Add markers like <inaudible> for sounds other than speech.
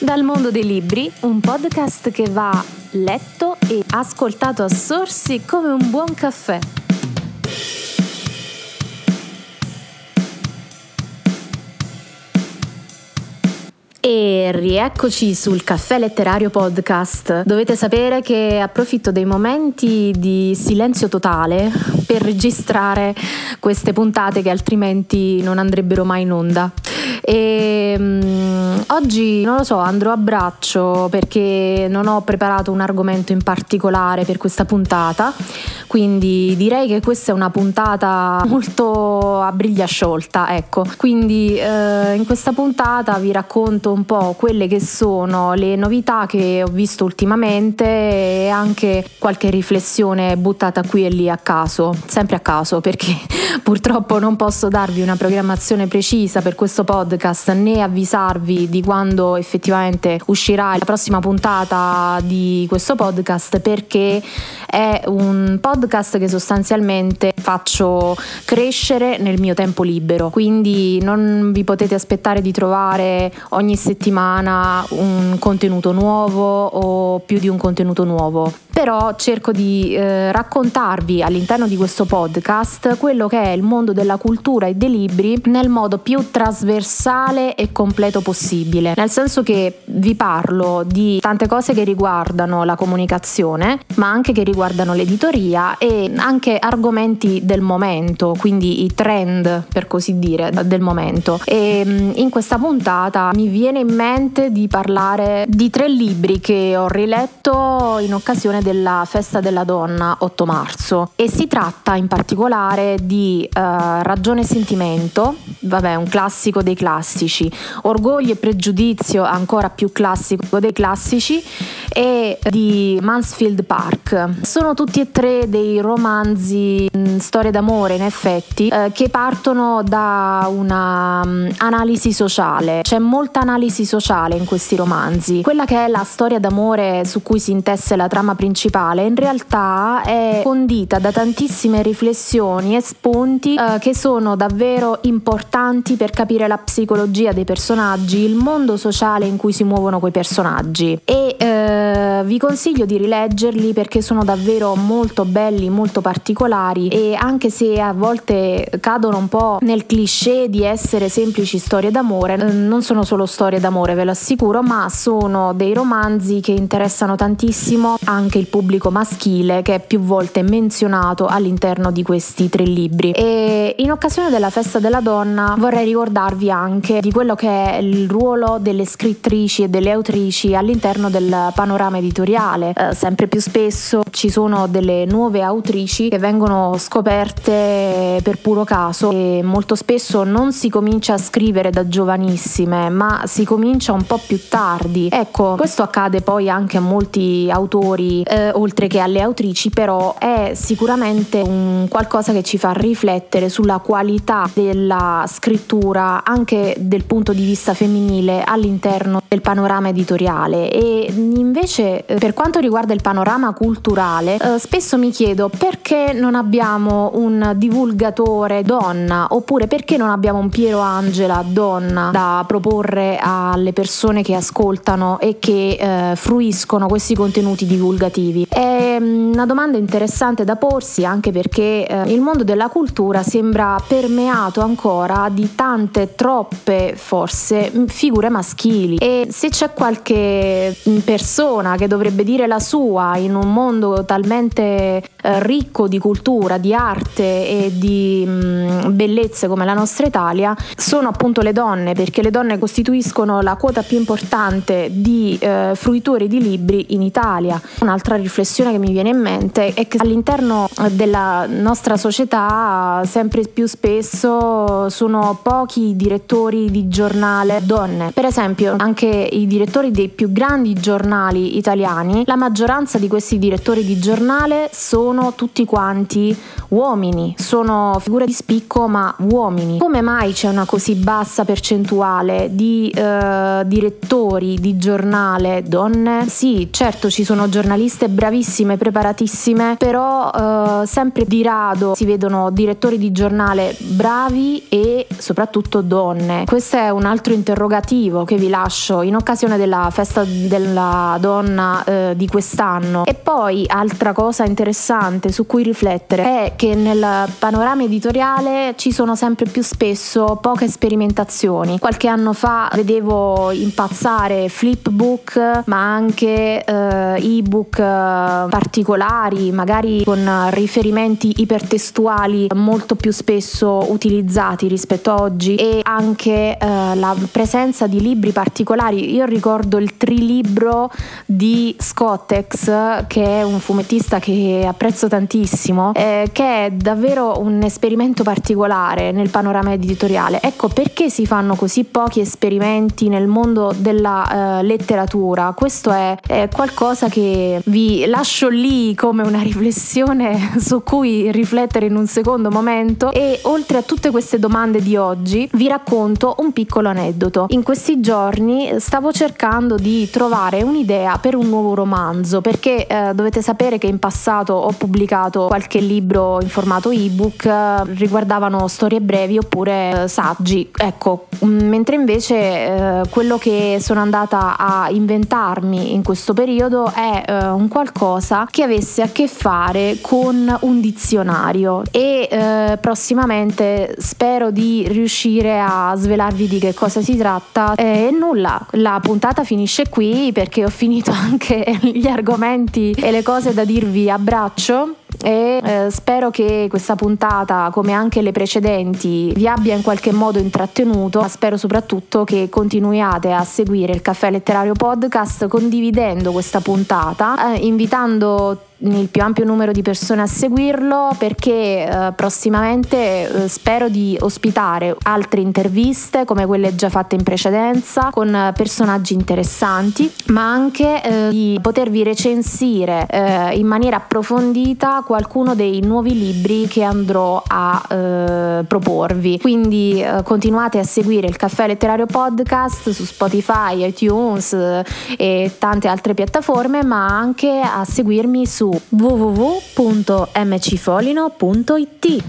Dal mondo dei libri, un podcast che va letto e ascoltato a sorsi come un buon caffè. E rieccoci sul Caffè Letterario Podcast. Dovete sapere che approfitto dei momenti di silenzio totale per registrare queste puntate che altrimenti non andrebbero mai in onda. E um, oggi non lo so, andrò a braccio perché non ho preparato un argomento in particolare per questa puntata, quindi direi che questa è una puntata molto a briglia sciolta, ecco. Quindi eh, in questa puntata vi racconto un po' quelle che sono le novità che ho visto ultimamente e anche qualche riflessione buttata qui e lì a caso, sempre a caso perché <laughs> purtroppo non posso darvi una programmazione precisa per questo podcast né avvisarvi di quando effettivamente uscirà la prossima puntata di questo podcast perché è un podcast che sostanzialmente faccio crescere nel mio tempo libero, quindi non vi potete aspettare di trovare ogni settimana un contenuto nuovo o più di un contenuto nuovo. Però cerco di eh, raccontarvi all'interno di questo podcast quello che è il mondo della cultura e dei libri nel modo più trasversale e completo possibile. Nel senso che vi parlo di tante cose che riguardano la comunicazione, ma anche che riguardano l'editoria e anche argomenti del momento, quindi i trend per così dire del momento. E mm, in questa puntata mi viene in mente di parlare di tre libri che ho riletto in occasione della festa della donna 8 marzo e si tratta in particolare di uh, Ragione e sentimento, vabbè un classico dei classici, Orgoglio e pregiudizio ancora più classico dei classici e di Mansfield Park. Sono tutti e tre dei romanzi, mm, storie d'amore in effetti, eh, che partono da una um, analisi sociale. C'è molta analisi sociale in questi romanzi. Quella che è la storia d'amore su cui si intesse la trama principale in realtà è condita da tantissime riflessioni e spunti eh, che sono davvero importanti per capire la psicologia dei personaggi, il sociale in cui si muovono quei personaggi. E eh, vi consiglio di rileggerli perché sono davvero molto belli, molto particolari e anche se a volte cadono un po' nel cliché di essere semplici storie d'amore, eh, non sono solo storie d'amore, ve lo assicuro, ma sono dei romanzi che interessano tantissimo anche il pubblico maschile che è più volte menzionato all'interno di questi tre libri. E in occasione della festa della donna vorrei ricordarvi anche di quello che è il ruolo delle scrittrici e delle autrici all'interno del panorama editoriale. Eh, sempre più spesso ci sono delle nuove autrici che vengono scoperte per puro caso e molto spesso non si comincia a scrivere da giovanissime, ma si comincia un po' più tardi. Ecco, questo accade poi anche a molti autori, eh, oltre che alle autrici, però è sicuramente un qualcosa che ci fa riflettere sulla qualità della scrittura anche del punto di vista femminile all'interno del panorama editoriale. E invece eh, per quanto riguarda il panorama culturale eh, spesso mi chiedo perché non abbiamo un divulgatore donna oppure perché non abbiamo un Piero Angela donna da proporre alle persone che ascoltano e che eh, fruiscono questi contenuti divulgativi. È mm, una domanda interessante da porsi anche perché eh, il mondo della cultura sembra permeato ancora di tante troppe forse figure maschili e se c'è qualche persona che dovrebbe dire la sua in un mondo talmente eh, ricco di cultura, di arte e di mh, bellezze come la nostra Italia, sono appunto le donne, perché le donne costituiscono la quota più importante di eh, fruitori di libri in Italia. Un'altra riflessione che mi viene in mente è che all'interno della nostra società sempre più spesso sono pochi direttori di giornale donne. Per esempio, anche i direttori dei più grandi giornali italiani, la maggioranza di questi direttori di giornale sono tutti quanti uomini, sono figure di spicco ma uomini. Come mai c'è una così bassa percentuale di eh, direttori di giornale donne? Sì, certo ci sono giornaliste bravissime, preparatissime, però eh, sempre di rado si vedono direttori di giornale bravi e soprattutto donne. Questo è un altro interrogativo che vi lascio in occasione della festa della donna eh, di quest'anno. E poi altra cosa interessante su cui riflettere è che nel panorama editoriale ci sono sempre più spesso poche sperimentazioni. Qualche anno fa vedevo impazzare flipbook, ma anche eh, ebook eh, particolari, magari con riferimenti ipertestuali molto più spesso utilizzati rispetto a oggi e anche eh, la presenza di libri particolari. Io ricordo il trilibro di Scottex, che è un fumettista che apprezzo tantissimo, eh, che è davvero un esperimento particolare nel panorama editoriale. Ecco perché si fanno così pochi esperimenti nel mondo della uh, letteratura. Questo è, è, qualcosa che vi lascio lì come una riflessione <laughs> su cui riflettere in un secondo momento e oltre a tutte queste domande di oggi vi racconto un piccolo aneddoto. In questi giorni stavo cercando di trovare un'idea per un nuovo romanzo perché eh, dovete sapere che in passato ho pubblicato qualche libro in formato ebook eh, riguardavano storie brevi oppure eh, saggi. Ecco, mm, mentre invece eh, quello che sono andata a inventarmi in questo periodo è eh, un qualcosa che avesse a che fare con un dizionario e eh, prossimamente spero di riuscire a svelarvi di che cosa si tratta e nulla, la puntata finisce qui perché ho finito <laughs> anche gli argomenti e le cose da dirvi a braccio e eh, spero che questa puntata, come anche le precedenti, vi abbia in qualche modo intrattenuto. Spero soprattutto che continuiate a seguire il Caffè Letterario Podcast condividendo questa puntata, eh, invitando il più ampio numero di persone a seguirlo perché eh, prossimamente eh, spero di ospitare altre interviste come quelle già fatte in precedenza con personaggi interessanti ma anche eh, di potervi recensire eh, in maniera approfondita qualcuno dei nuovi libri che andrò a eh, proporvi. Quindi eh, continuate a seguire il caffè letterario podcast su Spotify, iTunes e tante altre piattaforme ma anche a seguirmi www.mcfolino.it